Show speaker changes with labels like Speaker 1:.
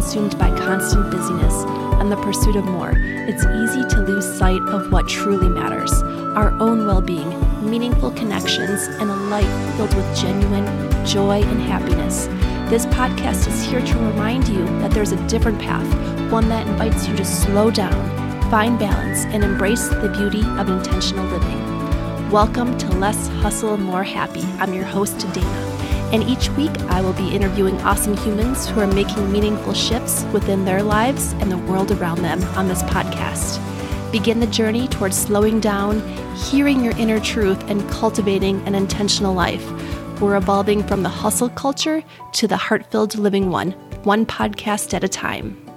Speaker 1: consumed by constant busyness and the pursuit of more, it's easy to lose sight of what truly matters our own well being, meaningful connections, and a life filled with genuine joy and happiness. This podcast is here to remind you that there's a different path, one that invites you to slow down, find balance, and embrace the beauty of intentional living. Welcome to Less Hustle, More Happy. I'm your host, Dana. And each week, I will be interviewing awesome humans who are making meaningful shifts within their lives and the world around them on this podcast. Begin the journey towards slowing down, hearing your inner truth, and cultivating an intentional life. We're evolving from the hustle culture to the heart filled living one, one podcast at a time.